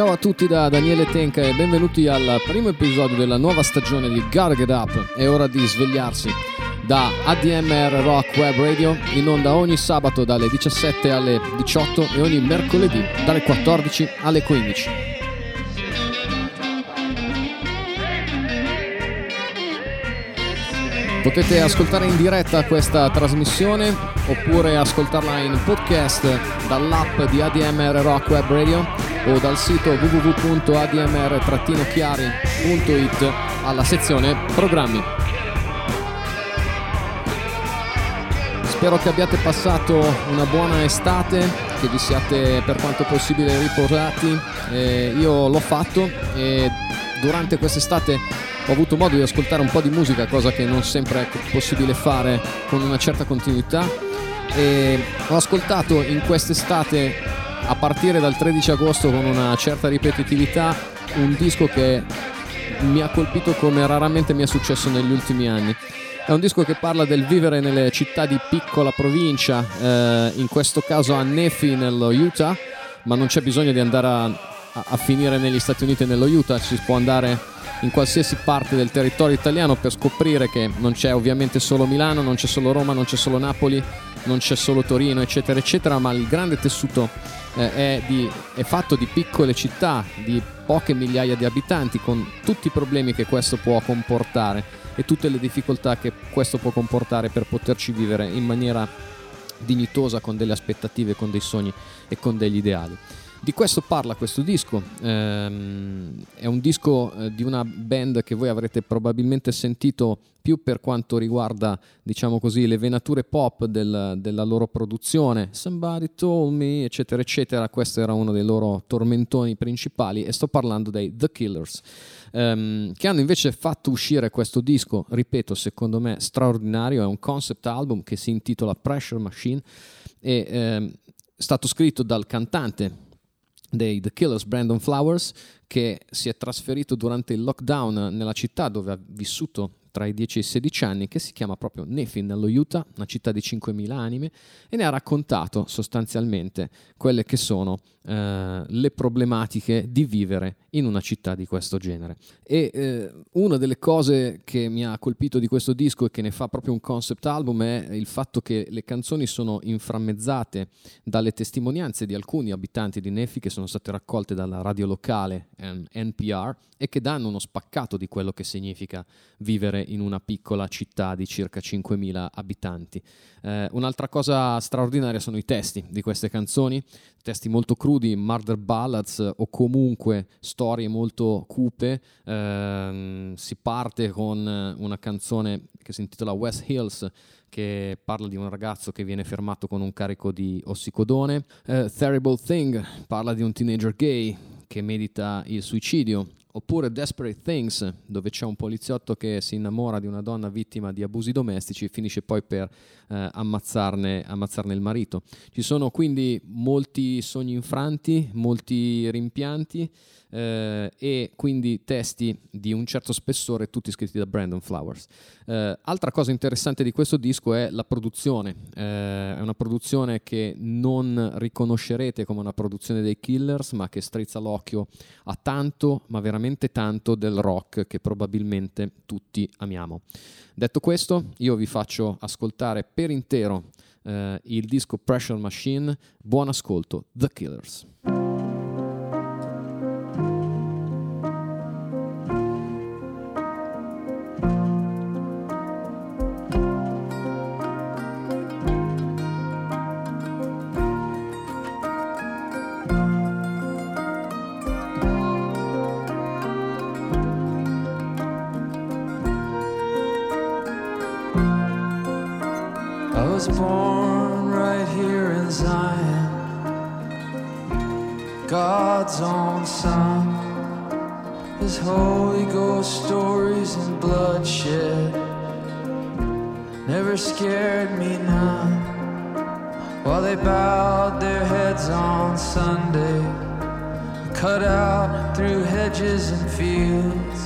Ciao a tutti da Daniele Tenca e benvenuti al primo episodio della nuova stagione di Gotta Up. È ora di svegliarsi. Da ADMR Rock Web Radio in onda ogni sabato dalle 17 alle 18 e ogni mercoledì dalle 14 alle 15. Potete ascoltare in diretta questa trasmissione oppure ascoltarla in podcast dall'app di ADMR Rock Web Radio o dal sito www.admr-chiari.it alla sezione programmi. Spero che abbiate passato una buona estate, che vi siate per quanto possibile riposati. Eh, io l'ho fatto e durante quest'estate ho avuto modo di ascoltare un po' di musica, cosa che non sempre è possibile fare con una certa continuità. E ho ascoltato in quest'estate, a partire dal 13 agosto, con una certa ripetitività, un disco che mi ha colpito come raramente mi è successo negli ultimi anni. È un disco che parla del vivere nelle città di piccola provincia, eh, in questo caso a Nephi nello Utah, ma non c'è bisogno di andare a, a finire negli Stati Uniti nello Utah, si può andare in qualsiasi parte del territorio italiano per scoprire che non c'è ovviamente solo Milano, non c'è solo Roma, non c'è solo Napoli, non c'è solo Torino, eccetera, eccetera, ma il grande tessuto eh, è, di, è fatto di piccole città, di poche migliaia di abitanti, con tutti i problemi che questo può comportare e tutte le difficoltà che questo può comportare per poterci vivere in maniera dignitosa, con delle aspettative, con dei sogni e con degli ideali. Di questo parla questo disco, ehm, è un disco eh, di una band che voi avrete probabilmente sentito più per quanto riguarda, diciamo così, le venature pop del, della loro produzione, Somebody Told Me, eccetera, eccetera, questo era uno dei loro tormentoni principali e sto parlando dei The Killers. ehm, che hanno invece fatto uscire questo disco, ripeto, secondo me straordinario, è un concept album che si intitola Pressure Machine e ehm, è stato scritto dal cantante dei The Killers, Brandon Flowers, che si è trasferito durante il lockdown nella città dove ha vissuto tra i 10 e i 16 anni, che si chiama proprio Nephi nello Utah, una città di 5.000 anime, e ne ha raccontato sostanzialmente quelle che sono eh, le problematiche di vivere in una città di questo genere. E eh, una delle cose che mi ha colpito di questo disco e che ne fa proprio un concept album è il fatto che le canzoni sono inframmezzate dalle testimonianze di alcuni abitanti di Nephi che sono state raccolte dalla radio locale ehm, NPR e che danno uno spaccato di quello che significa vivere in una piccola città di circa 5.000 abitanti. Eh, un'altra cosa straordinaria sono i testi di queste canzoni, testi molto crudi, murder ballads o comunque storie molto cupe. Eh, si parte con una canzone che si intitola West Hills che parla di un ragazzo che viene fermato con un carico di ossicodone. Uh, Terrible Thing parla di un teenager gay che medita il suicidio. Oppure Desperate Things, dove c'è un poliziotto che si innamora di una donna vittima di abusi domestici e finisce poi per eh, ammazzarne, ammazzarne il marito. Ci sono quindi molti sogni infranti, molti rimpianti eh, e quindi testi di un certo spessore, tutti scritti da Brandon Flowers. Eh, altra cosa interessante di questo disco è la produzione, eh, è una produzione che non riconoscerete come una produzione dei Killers, ma che strizza l'occhio a tanto, ma veramente tanto del rock che probabilmente tutti amiamo. Detto questo, io vi faccio ascoltare per intero eh, il disco Pressure Machine. Buon ascolto, The Killers. Was born right here in Zion, God's own son. His Holy Ghost stories and bloodshed never scared me none. While they bowed their heads on Sunday, cut out through hedges and fields,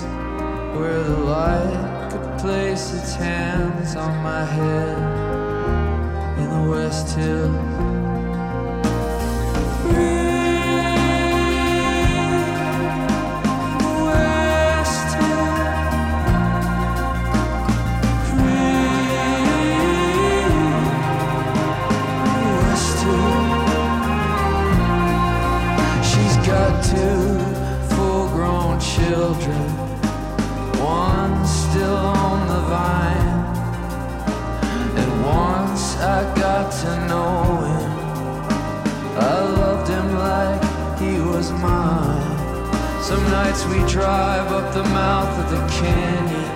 where the light could place its hands on my head the West Hills. Some nights we drive up the mouth of the canyon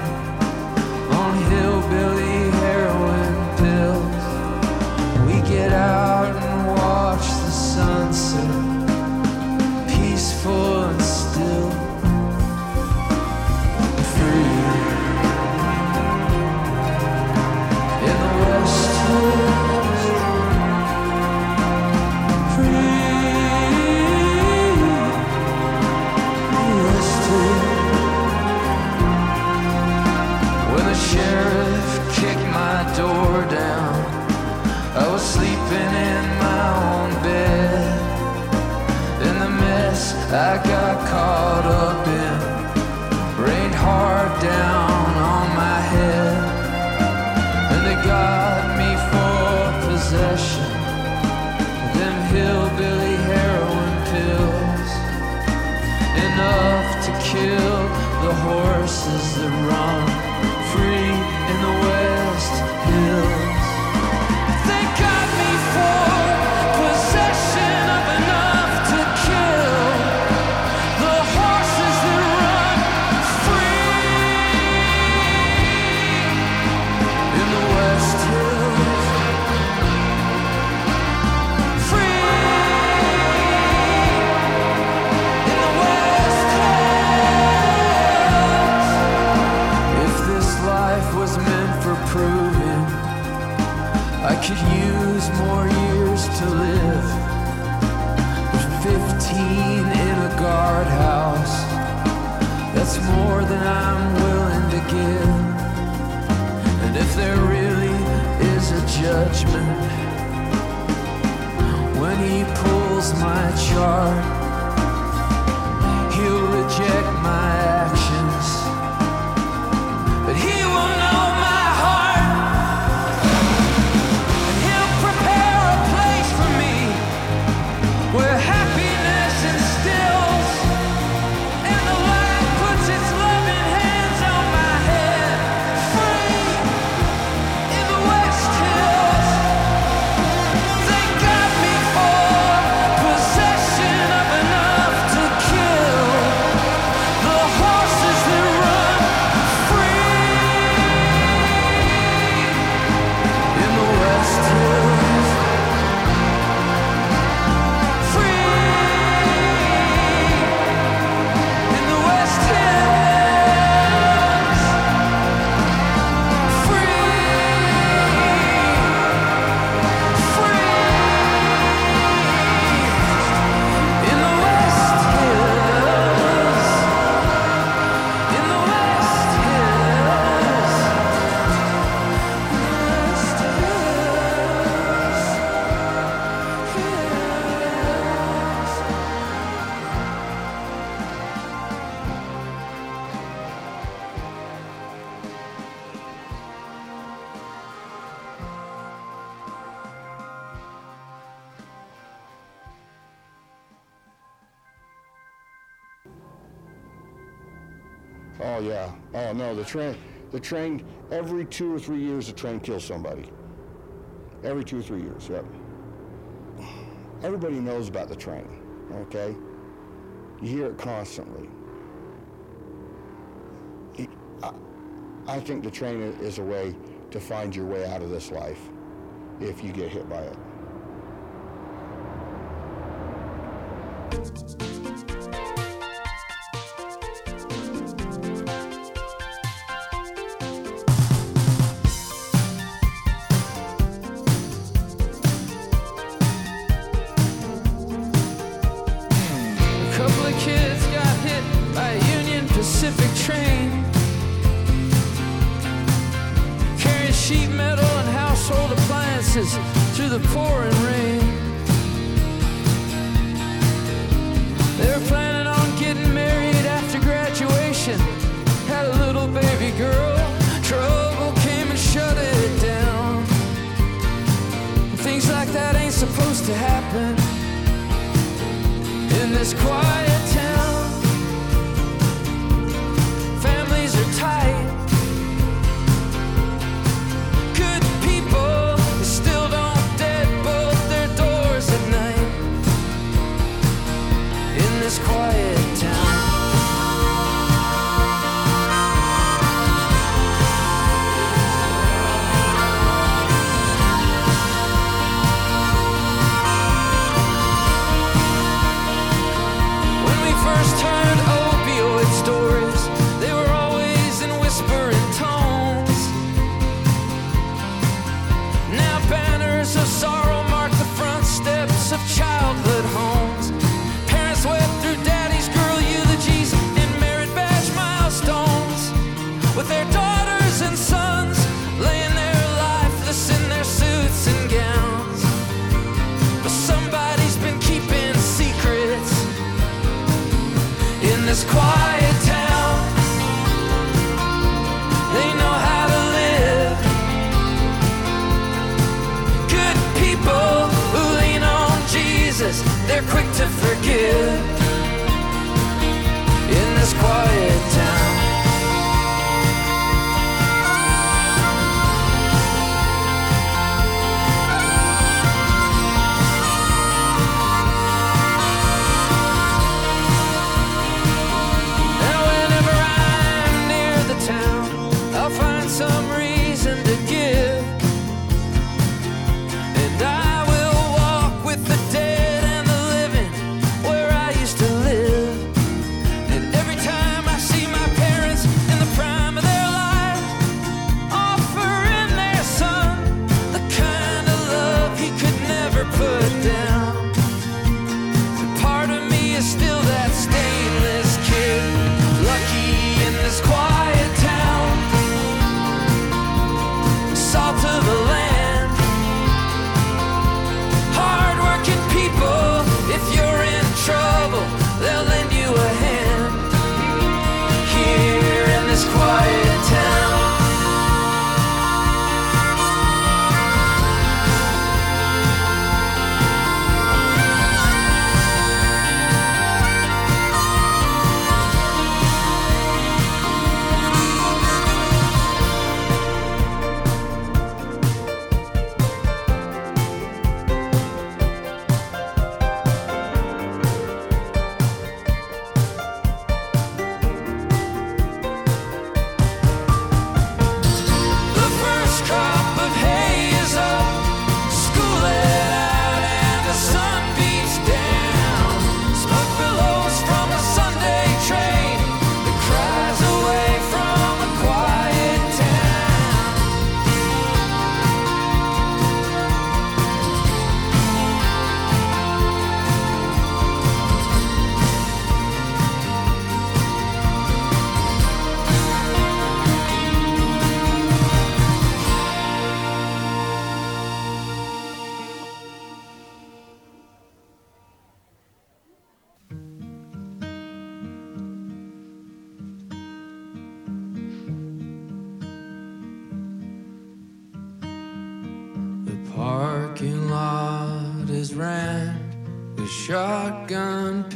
on hillbilly heroin pills. We get out I got caught up in, rained hard down judgment when he pulls my chart. He'll reject train, the train, every two or three years, the train kills somebody. Every two or three years, yep. Everybody knows about the train, okay? You hear it constantly. I, I think the train is a way to find your way out of this life if you get hit by it. dances to the pouring rain. They're planning on getting married after graduation. Had a little baby girl, trouble came and shut it down. Things like that ain't supposed to happen in this quiet town. Families are tight. quiet.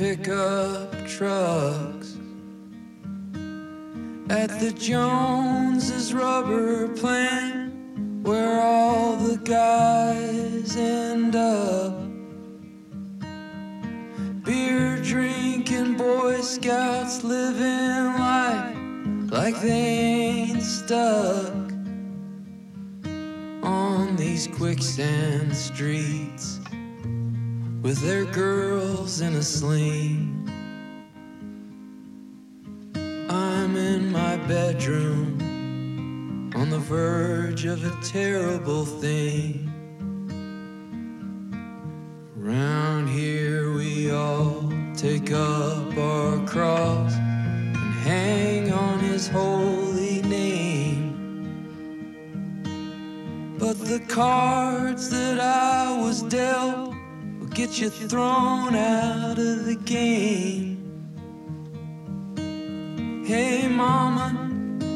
pickup trucks at the Joneses rubber plant where all the guys end up. Beer drinking Boy Scouts living life like they ain't stuck on these quicksand streets with their girls in a sling. I'm in my bedroom on the verge of a terrible thing. Round here, we all take up our cross and hang on his holy name. But the cards that I was dealt get you thrown out of the game. Hey, mama,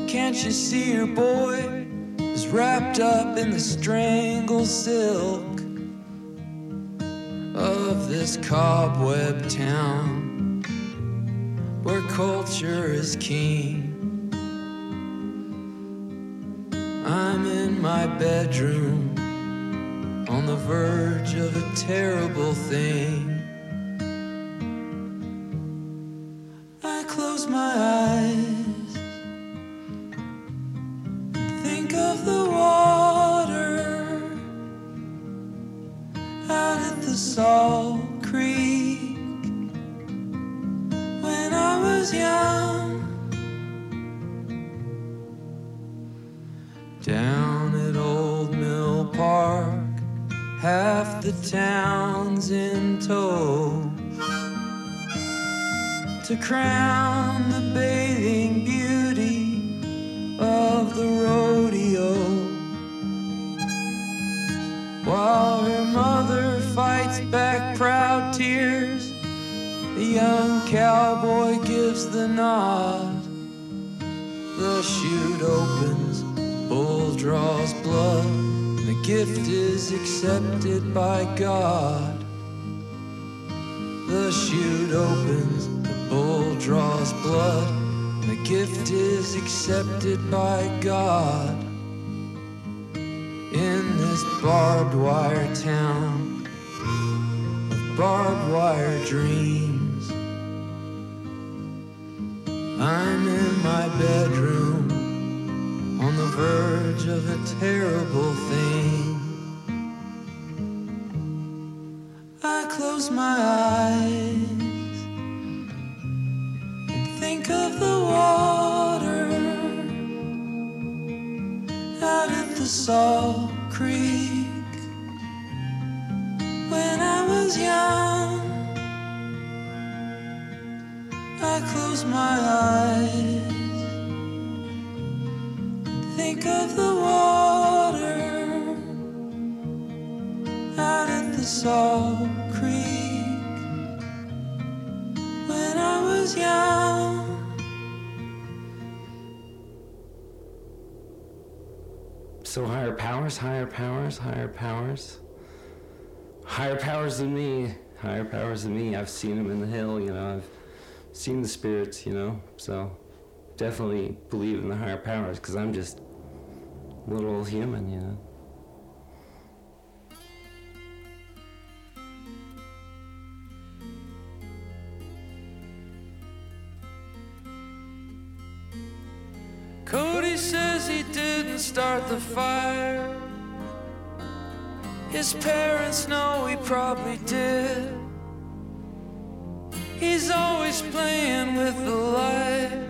can't you see your boy is wrapped up in the strangle silk? of this cobweb town where culture is king. I'm in my bedroom on the verge of a terrible thing. Crown dreams. I'm in my bedroom on the verge of a terrible thing. I close my eyes and think of the water out at the Salt my eyes, think of the water out at the Salt Creek when I was young. So higher powers, higher powers, higher powers. Higher powers than me, higher powers than me. I've seen them in the hill, you know, I've seen the spirits, you know, so definitely believe in the higher powers because I'm just a little human, you know. Cody says he didn't start the fire. His parents know he probably did. He's always playing with the light.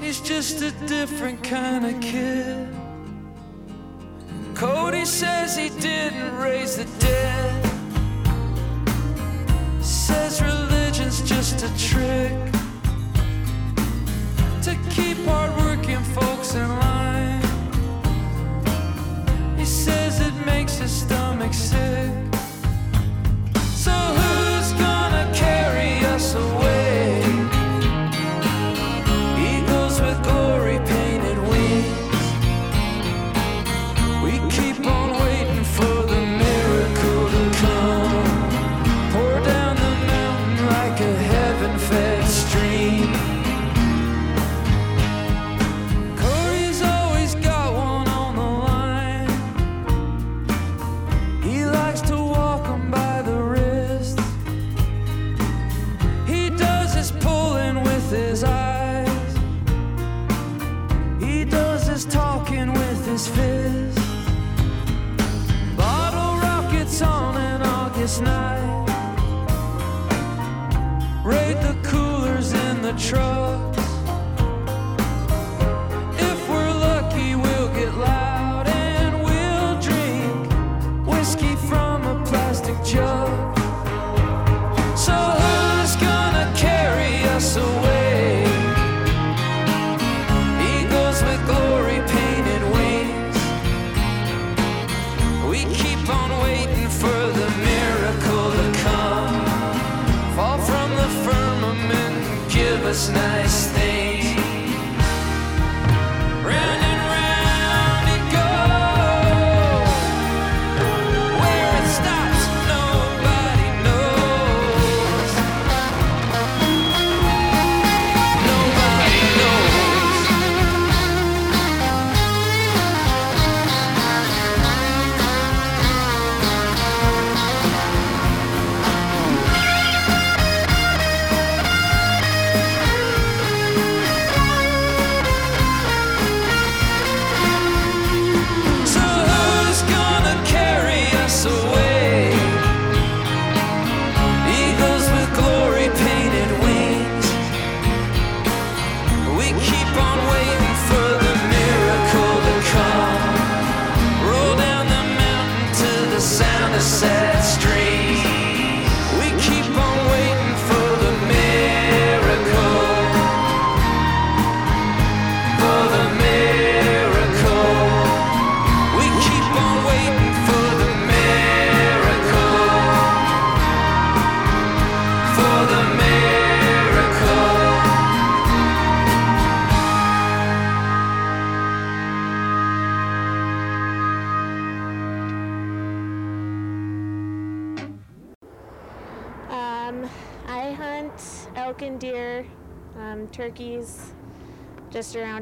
He's just a different kind of kid. Cody says he didn't raise the dead. Says religion's just a trick to keep hardworking folks in line. He says it makes his stomach sick.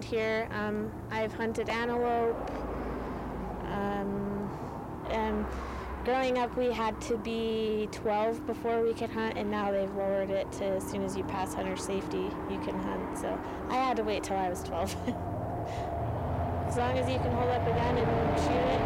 around here. Um, I've hunted antelope. Um, and growing up, we had to be 12 before we could hunt, and now they've lowered it to as soon as you pass hunter safety, you can hunt. So I had to wait till I was 12. as long as you can hold up a gun and shoot it,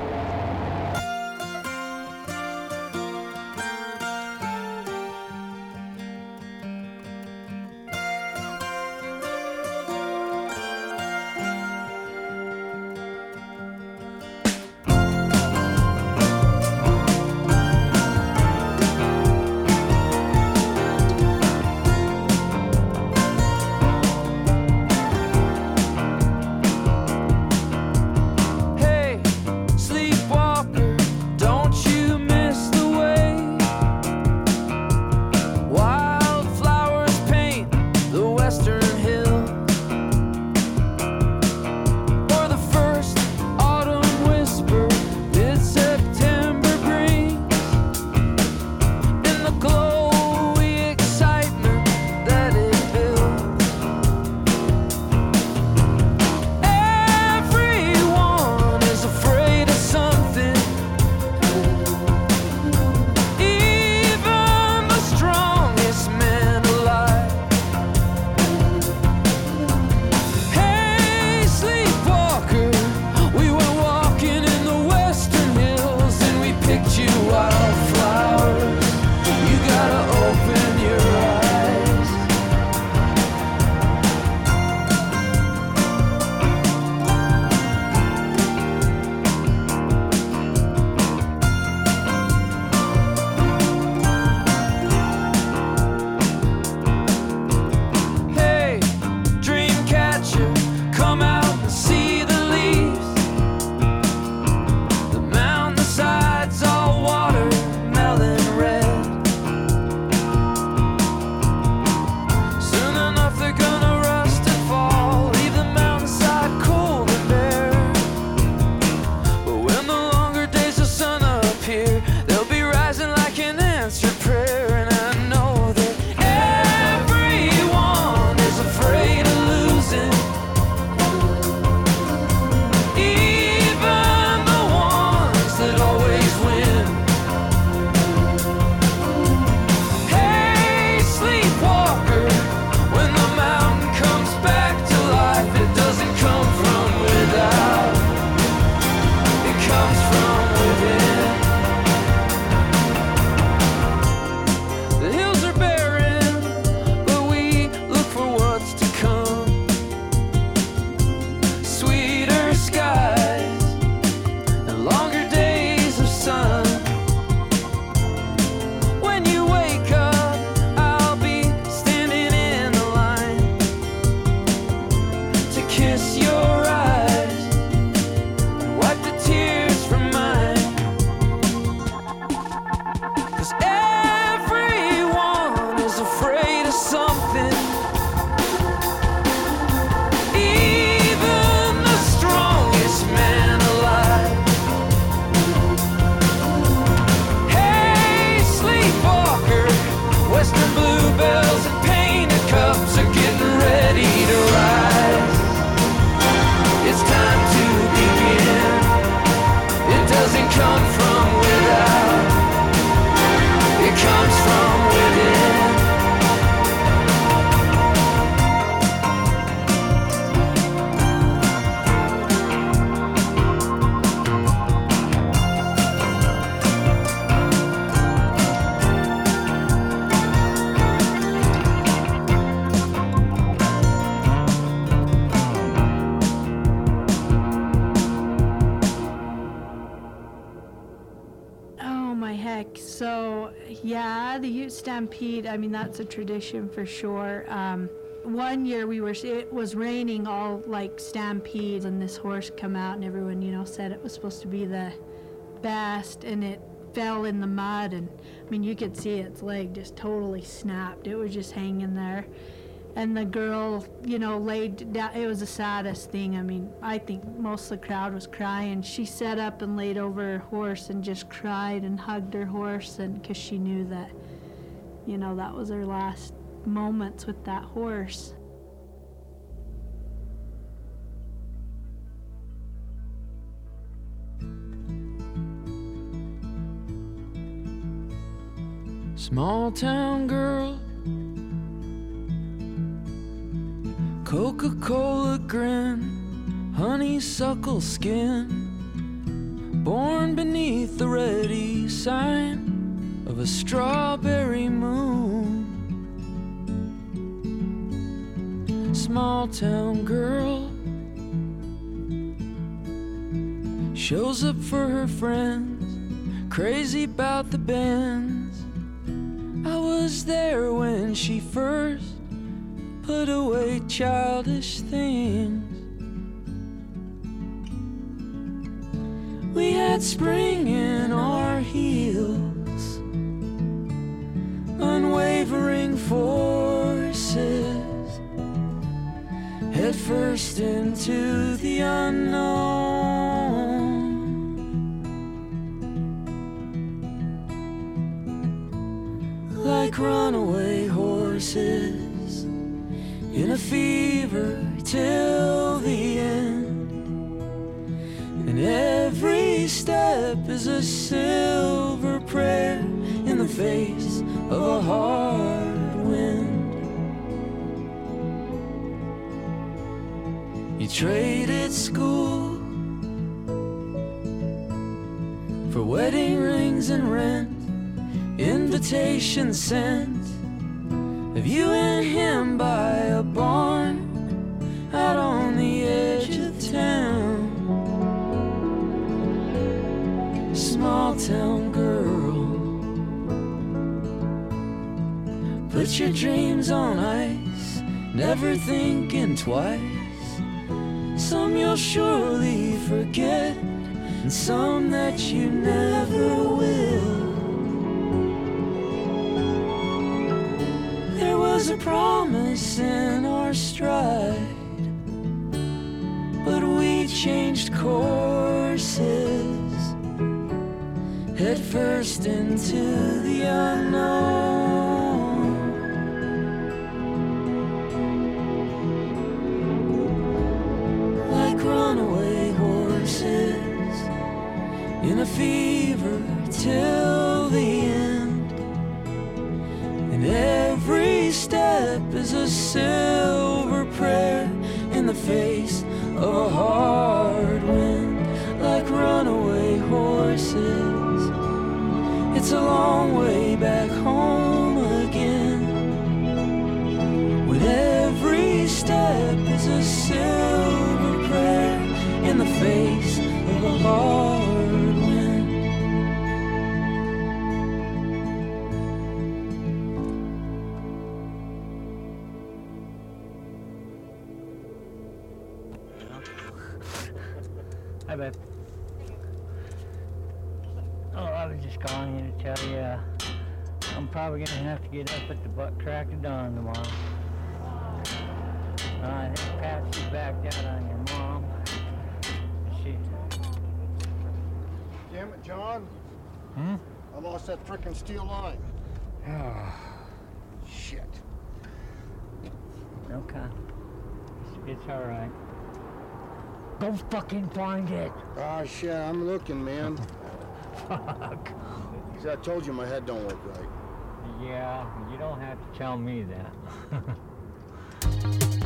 the Ute Stampede, I mean, that's a tradition for sure. Um, one year we were, it was raining all like stampedes, and this horse come out, and everyone, you know, said it was supposed to be the best, and it fell in the mud, and I mean, you could see its leg just totally snapped. It was just hanging there. And the girl, you know, laid down. It was the saddest thing. I mean, I think most of the crowd was crying. She sat up and laid over her horse and just cried and hugged her horse, and because she knew that, you know, that was her last moments with that horse. Small town girl, Coca Cola grin, honeysuckle skin, born beneath the ready sign of a strawberry moon. Small town girl shows up for her friends, crazy about the bands. I was there when she first put away childish things. We had spring in our heels, unwavering forces, head first into the unknown. like runaway horses in a fever till the end. And every step is a silver prayer in the face of a hard wind. You traded school for wedding rings and rent invitation sent of you and him by a barn out on the edge of town. Small town girl, put your dreams on ice, never thinking twice. Some you'll surely forget, and some that you never will. A promise in our stride, but we changed courses, head first into the unknown. Like runaway horses in a fever till silver prayer in the face of a hard wind, like runaway horses. It's a long way back home Probably gonna have to get up at the butt crack of dawn tomorrow. Uh, I think Patsy backed out on your mom. She. Damn it, John. Hmm? I lost that frickin' steel line. Oh. Shit. Okay. It's, it's all right. Go fucking find it. Ah, shit, I'm looking, man. Fuck. See, I told you my head don't work right. Yeah, you don't have to tell me that.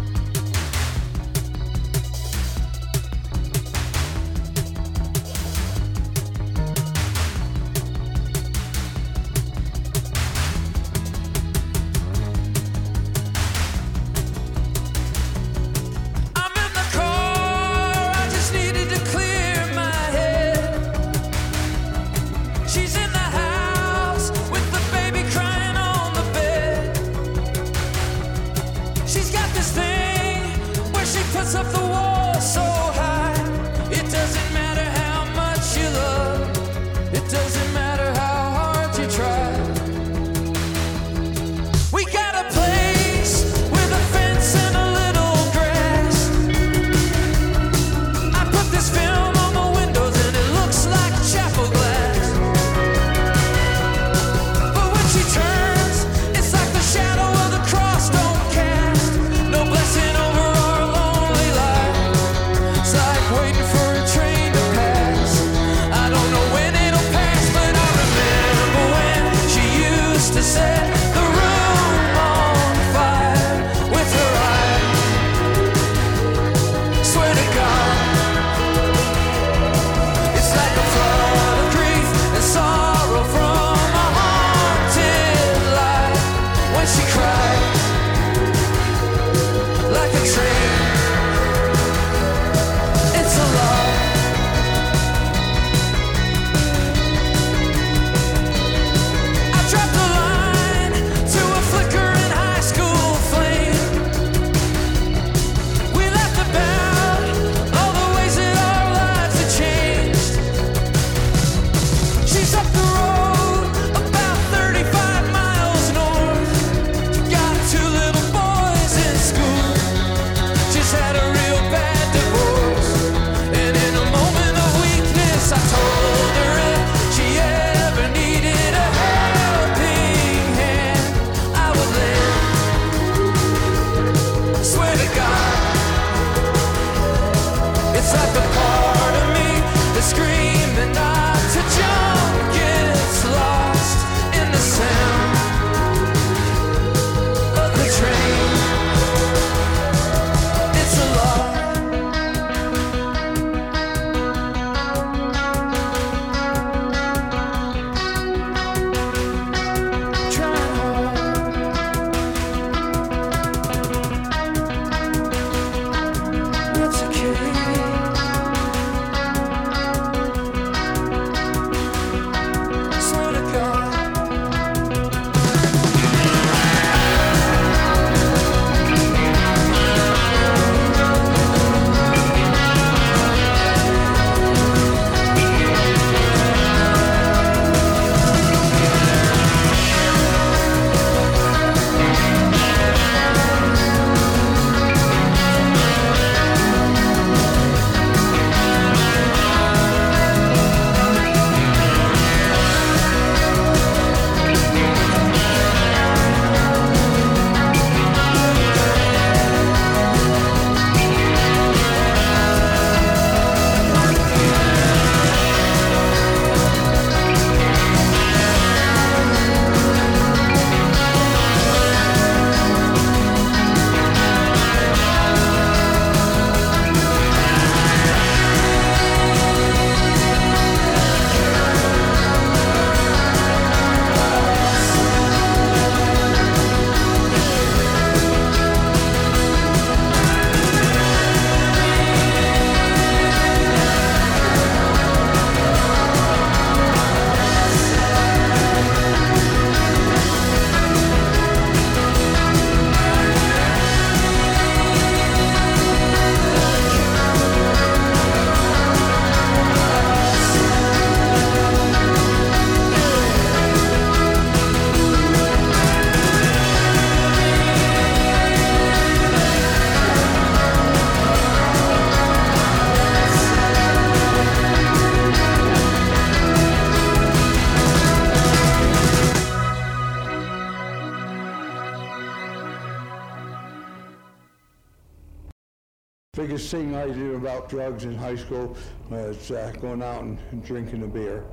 drugs in high school uh, was uh, going out and, and drinking a beer.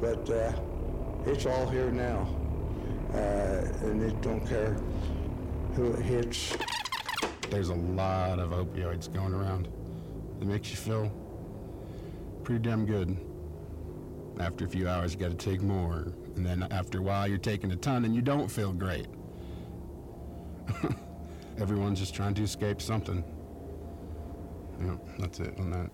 But uh, it's all here now, uh, and it don't care who it hits. There's a lot of opioids going around. It makes you feel pretty damn good. After a few hours, you got to take more. And then after a while, you're taking a ton and you don't feel great. Everyone's just trying to escape something yep, that's it on that.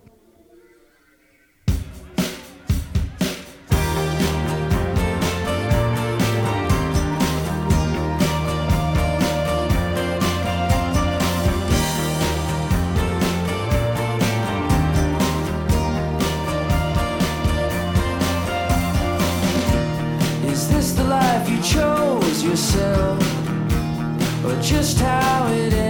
this the life you chose yourself? Or just how it?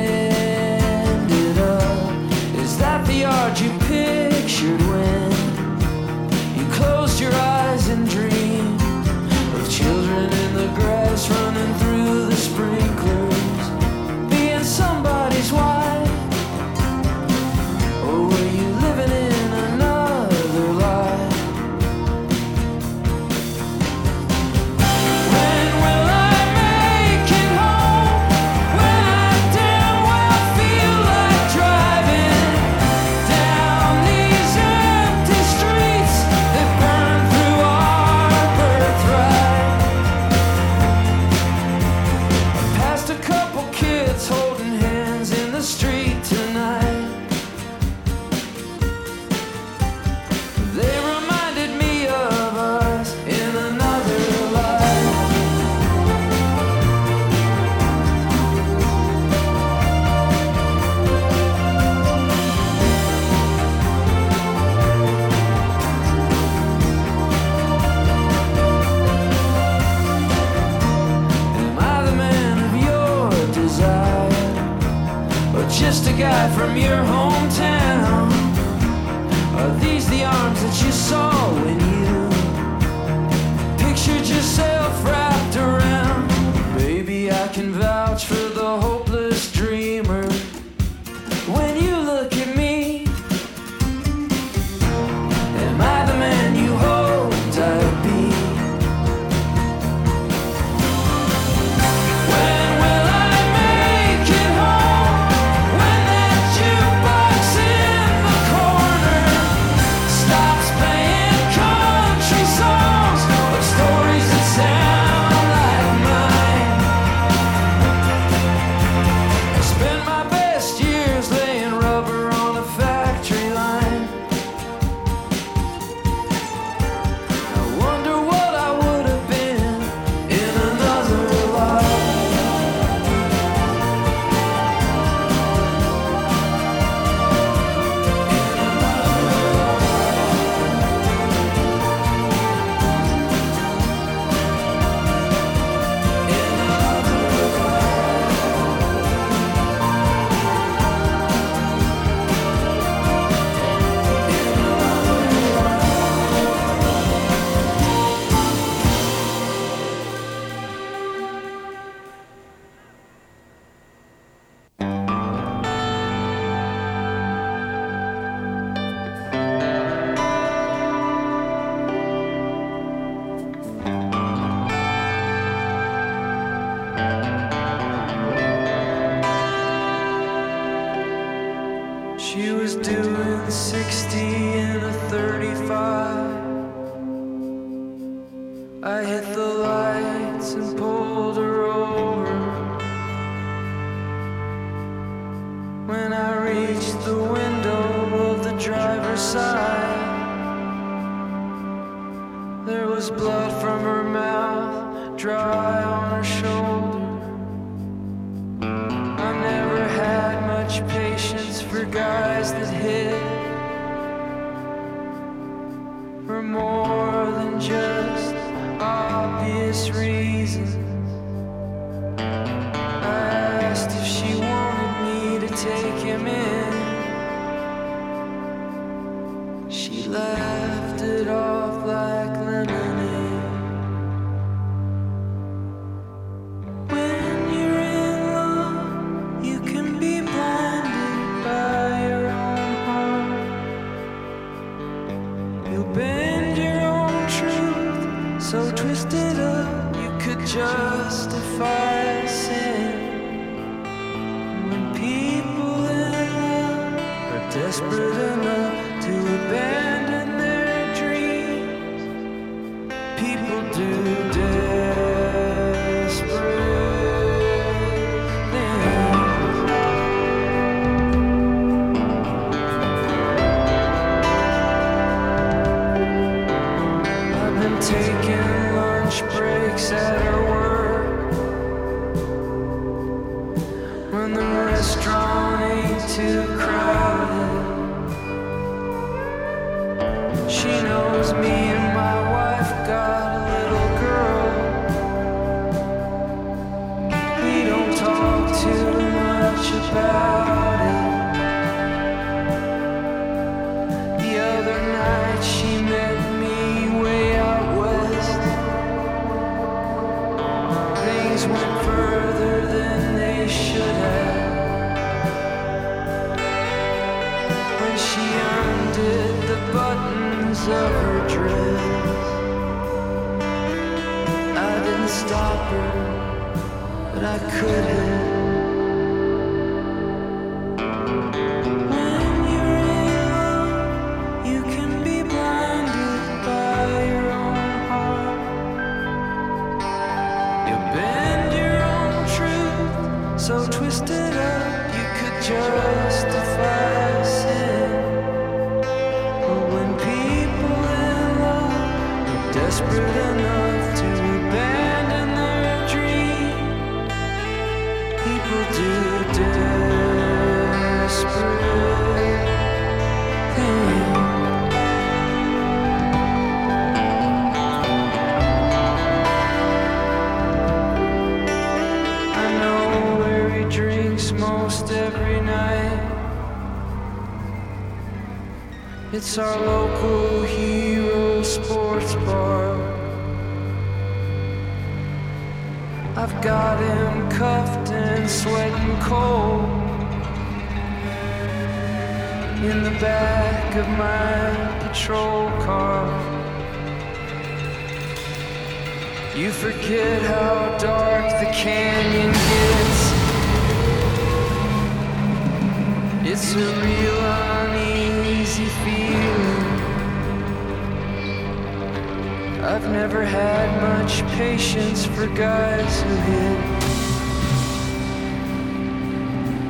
For guys who hit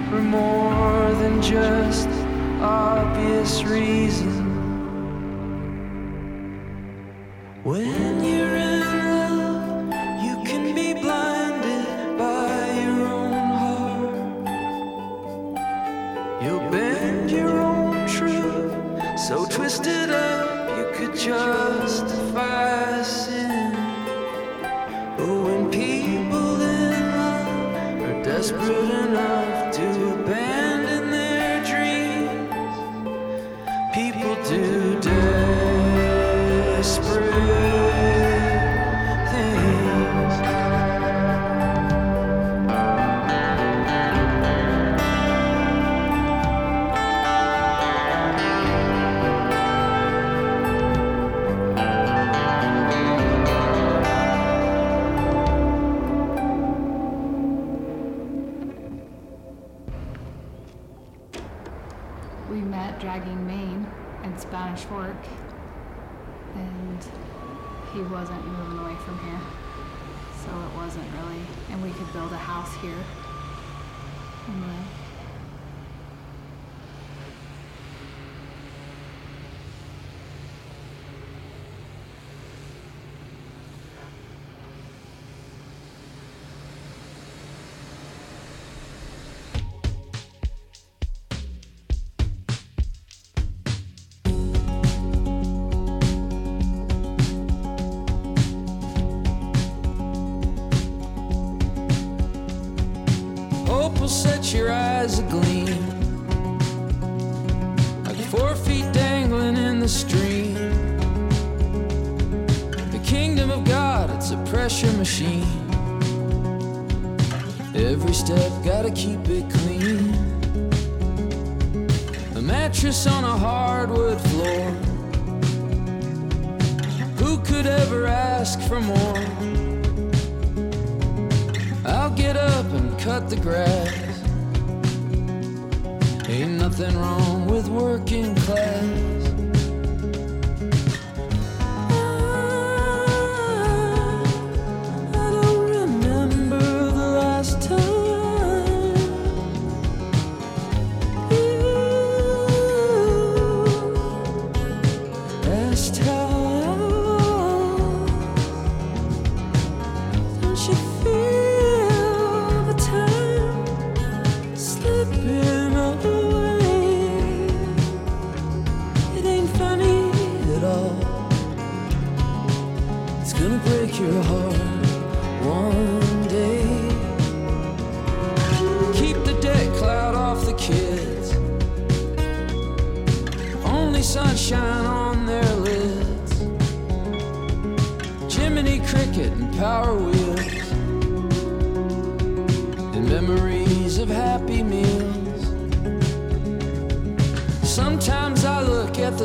for more than just obvious reasons. When you're in love, you can be blinded by your own heart. You'll bend your own truth, so twisted up you could justify sin. When people in love are desperate enough to abandon their dreams, people do here Your eyes agleam. Like four feet dangling in the stream. The kingdom of God, it's a pressure machine. Every step gotta keep it clean. A mattress on a hardwood floor. Who could ever ask for more? I'll get up and cut the grass. Ain't nothing wrong with working class.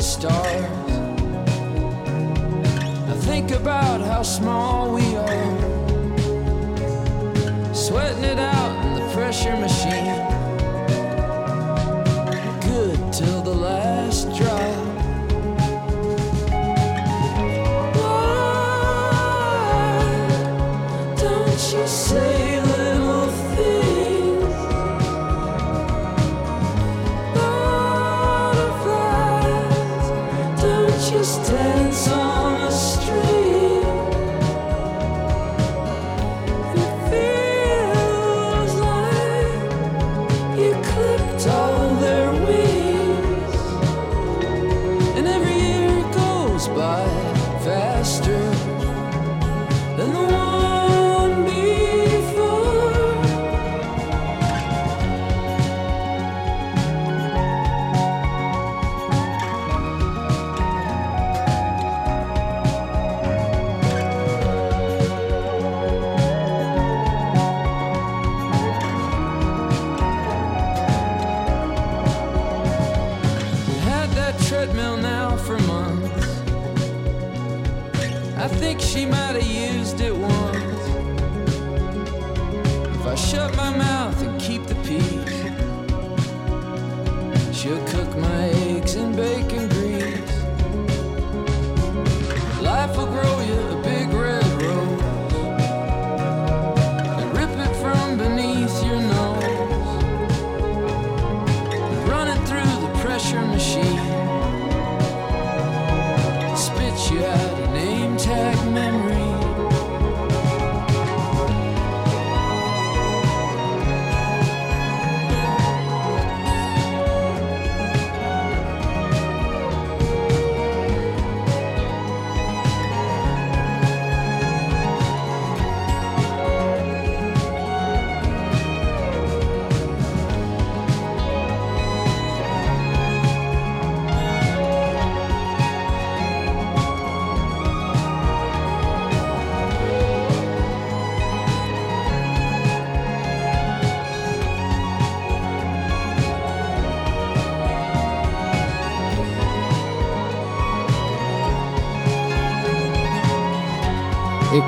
the stars. I think about how small we are, sweating it out in the pressure machine. Just dance on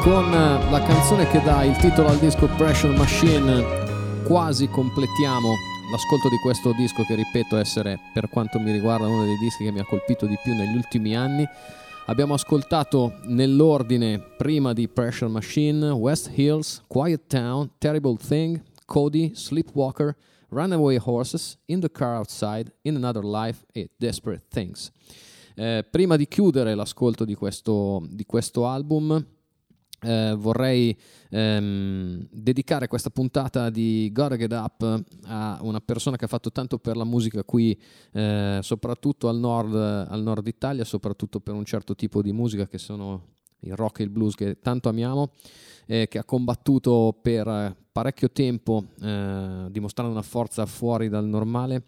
con la canzone che dà il titolo al disco Pressure Machine quasi completiamo l'ascolto di questo disco che ripeto essere per quanto mi riguarda uno dei dischi che mi ha colpito di più negli ultimi anni. Abbiamo ascoltato nell'ordine prima di Pressure Machine, West Hills, Quiet Town, Terrible Thing, Cody, Sleepwalker, Runaway Horses, In the Car Outside, In Another Life e Desperate Things. Eh, prima di chiudere l'ascolto di questo, di questo album, eh, vorrei ehm, dedicare questa puntata di Gotta Get Up a una persona che ha fatto tanto per la musica qui, eh, soprattutto al nord, al nord Italia, soprattutto per un certo tipo di musica che sono il rock e il blues che tanto amiamo, eh, che ha combattuto per parecchio tempo, eh, dimostrando una forza fuori dal normale.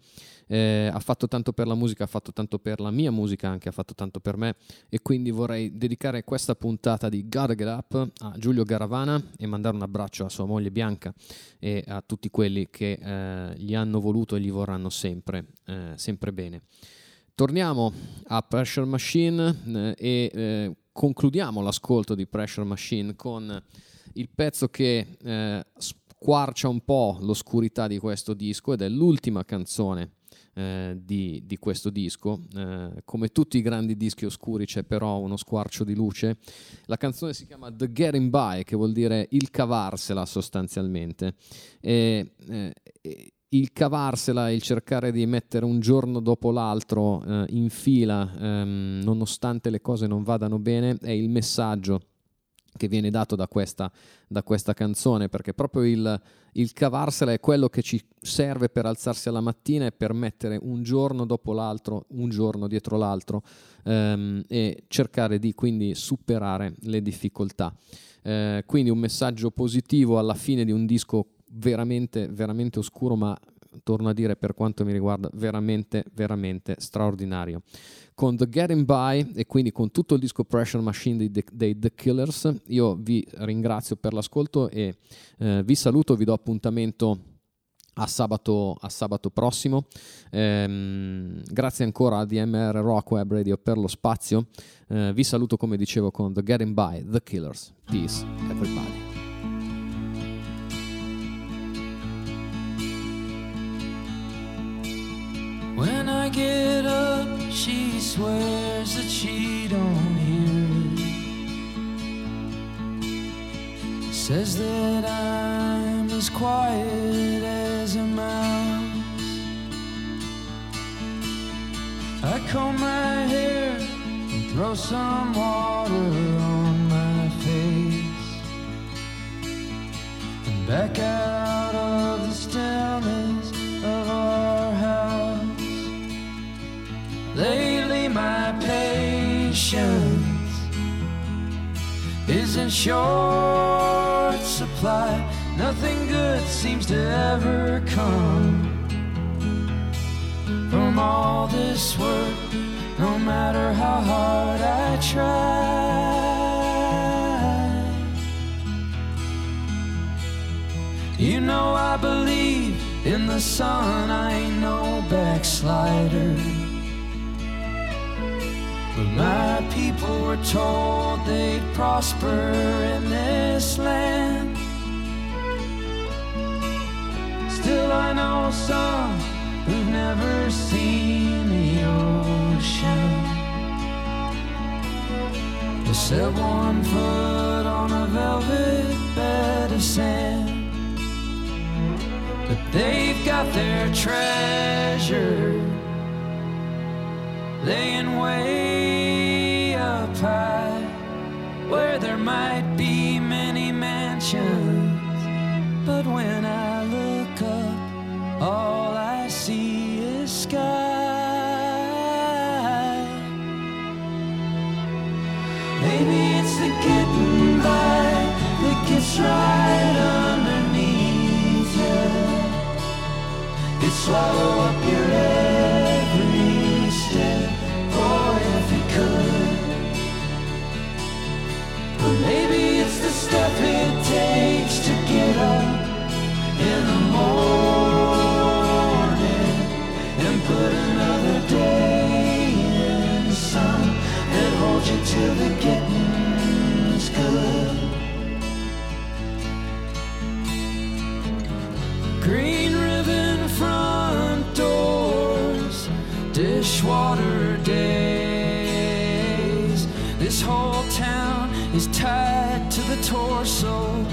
Eh, ha fatto tanto per la musica, ha fatto tanto per la mia musica, anche ha fatto tanto per me e quindi vorrei dedicare questa puntata di Gotta Get Up a Giulio Garavana e mandare un abbraccio a sua moglie Bianca e a tutti quelli che eh, gli hanno voluto e gli vorranno sempre, eh, sempre bene. Torniamo a Pressure Machine eh, e eh, concludiamo l'ascolto di Pressure Machine con il pezzo che eh, squarcia un po' l'oscurità di questo disco ed è l'ultima canzone eh, di, di, questo disco. Eh, come tutti i grandi dischi oscuri c'è però uno squarcio di luce. La canzone si chiama The Getting By, che vuol dire il cavarsela sostanzialmente. E, eh, il cavarsela, il cercare di mettere un giorno dopo l'altro eh, in fila, ehm, nonostante le cose non vadano bene, è il messaggio che viene dato da questa, da questa canzone, perché proprio il, il, cavarsela è quello che ci serve per alzarsi alla mattina e per mettere un giorno dopo l'altro, un giorno dietro l'altro ehm, e cercare di quindi superare le difficoltà. Eh, quindi un messaggio positivo alla fine di un disco veramente, veramente oscuro, ma torno a dire per quanto mi riguarda veramente, veramente straordinario. Con The Getting By e quindi con tutto il disco Pressure Machine dei dei The Killers, io vi ringrazio per l'ascolto e eh, vi saluto, vi do appuntamento a sabato, a sabato prossimo. Ehm, grazie ancora a DMR Rock Web Radio per lo spazio. Eh, vi saluto come dicevo con The Getting By, The Killers. Peace, everybody. Get up, she swears that she don't hear it. Says that I'm as quiet as a mouse. I comb my hair and throw some water on my face. And back out of the stillness Lately, my patience is in short supply. Nothing good seems to ever come from all this work, no matter how hard I try. You know, I believe in the Son, I ain't no backslider. But my people were told they'd prosper in this land. Still, I know some who've never seen the ocean. They set one foot on a velvet bed of sand. But they've got their treasure laying way up high, where there might be many mansions. But when I look up, all I see is sky. Maybe it's the getting by that gets right underneath you. It swallow up your dishwater days. This whole town is tied the torso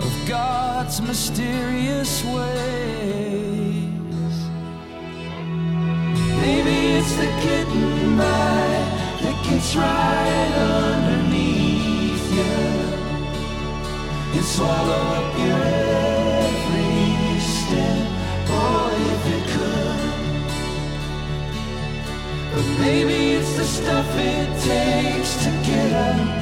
of God's mysterious ways. Maybe it's the getting by that gets right underneath you and swallow up your every step. Boy, if it could. But maybe it's the stuff it takes to get up